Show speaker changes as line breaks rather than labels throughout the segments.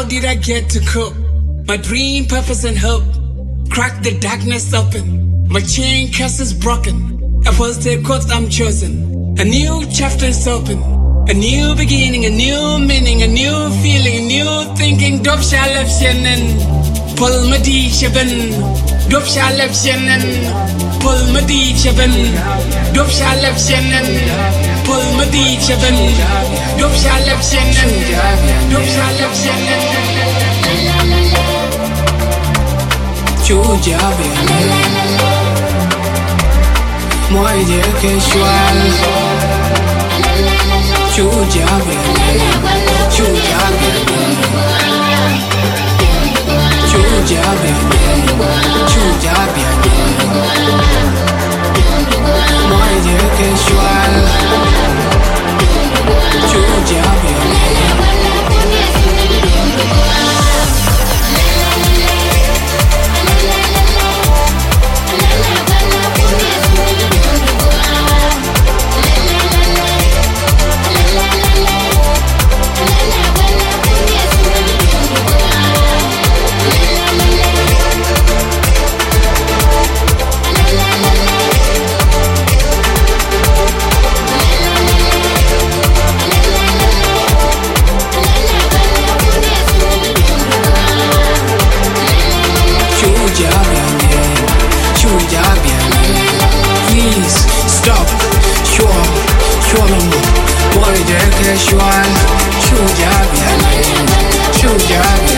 How did I get to cook? My dream, purpose, and hope. Crack the darkness open. My chain curse is broken. I was the course I'm chosen. A new chapter is open. A new beginning, a new meaning, a new feeling, a new thinking. Dop shalab shenen. Pull my D shaben. Dop shalab shenen. Pull my D shaben. Dop shalab shenen bulma diyeceğim Göpşerlep senden
Göpşerlep senden Chuja bene Moi de casual Chuja bene Chuja bene Chuja bene Chuja bene Moi Dieu que
je sois là Tu Choose your way, choose your.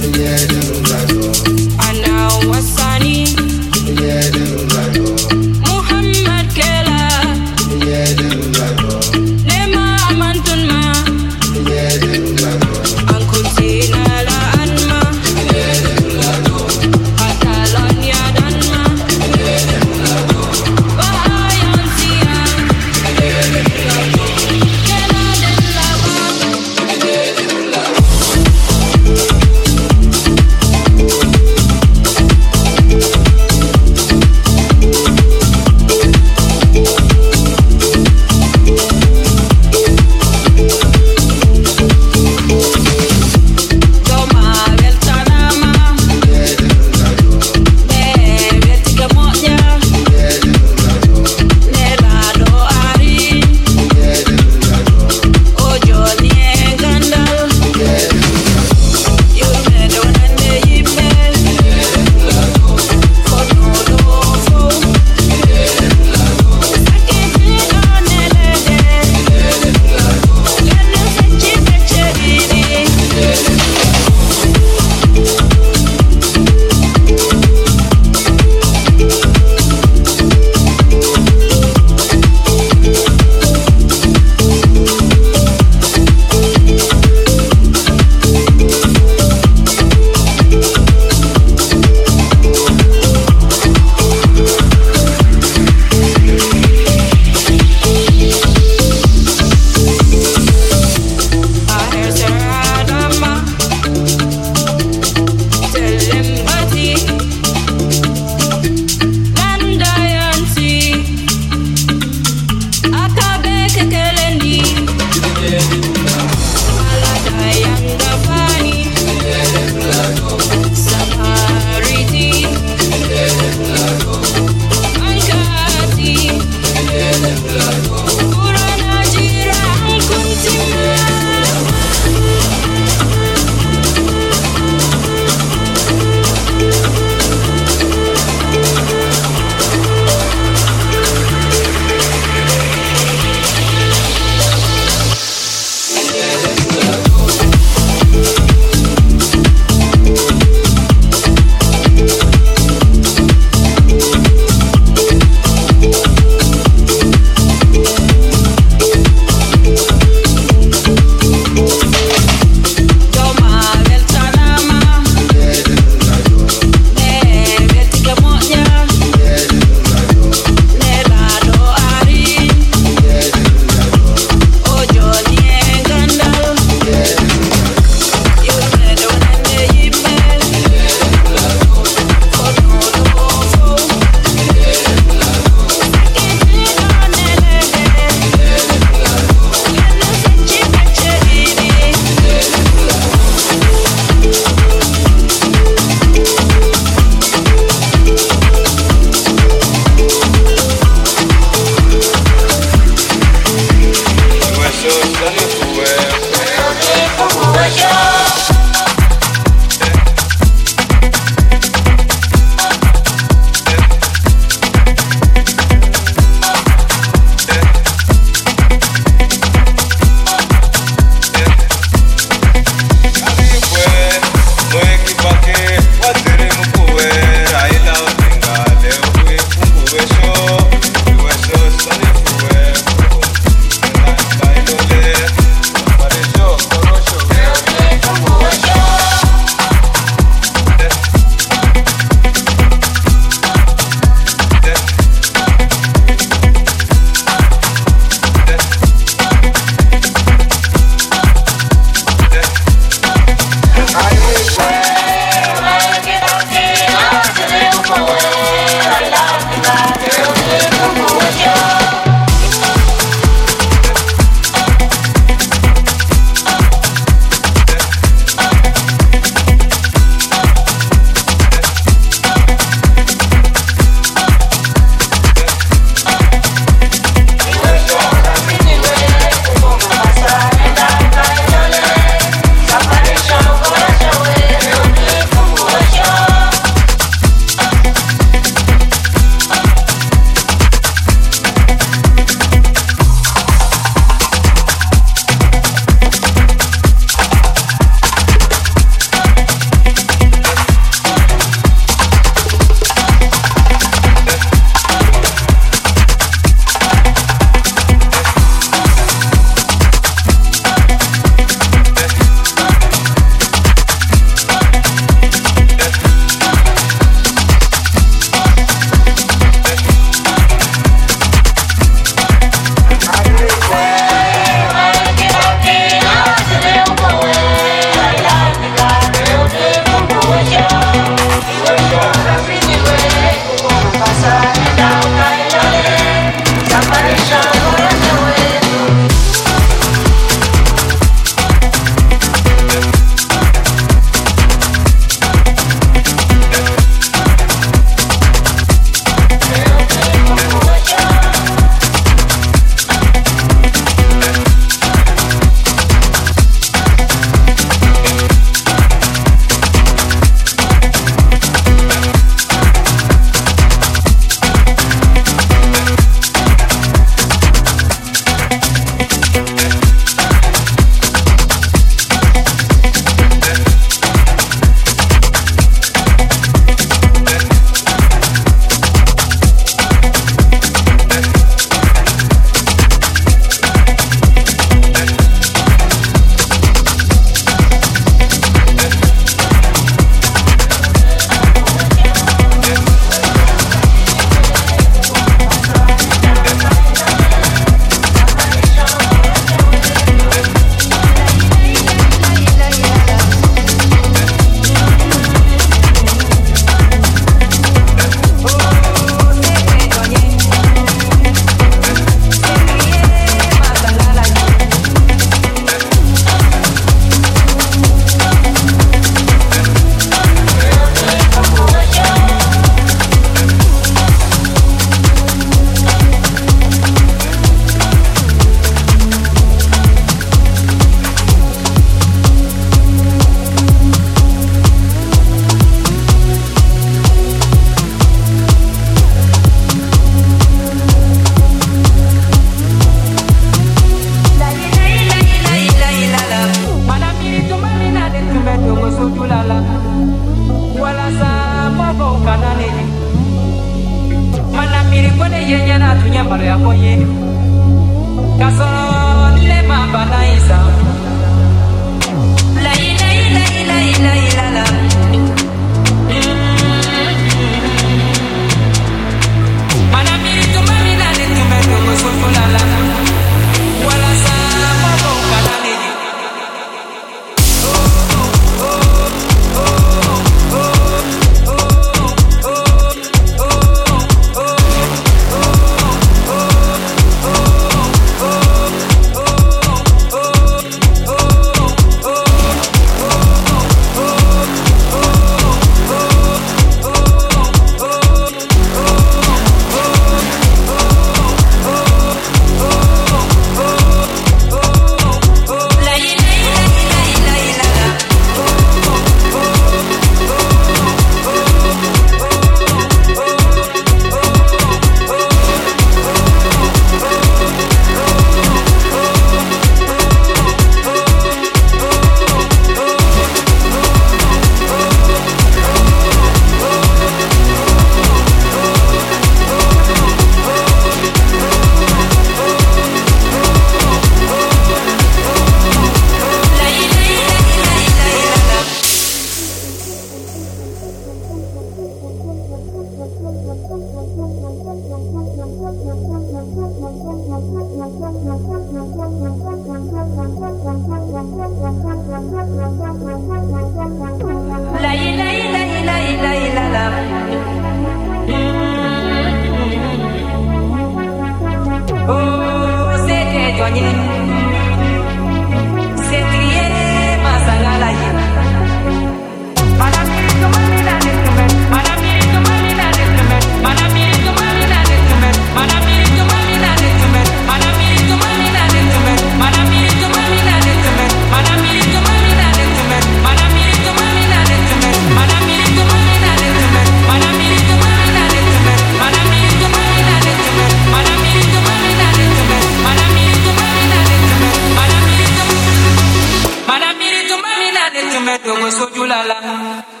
Yeah.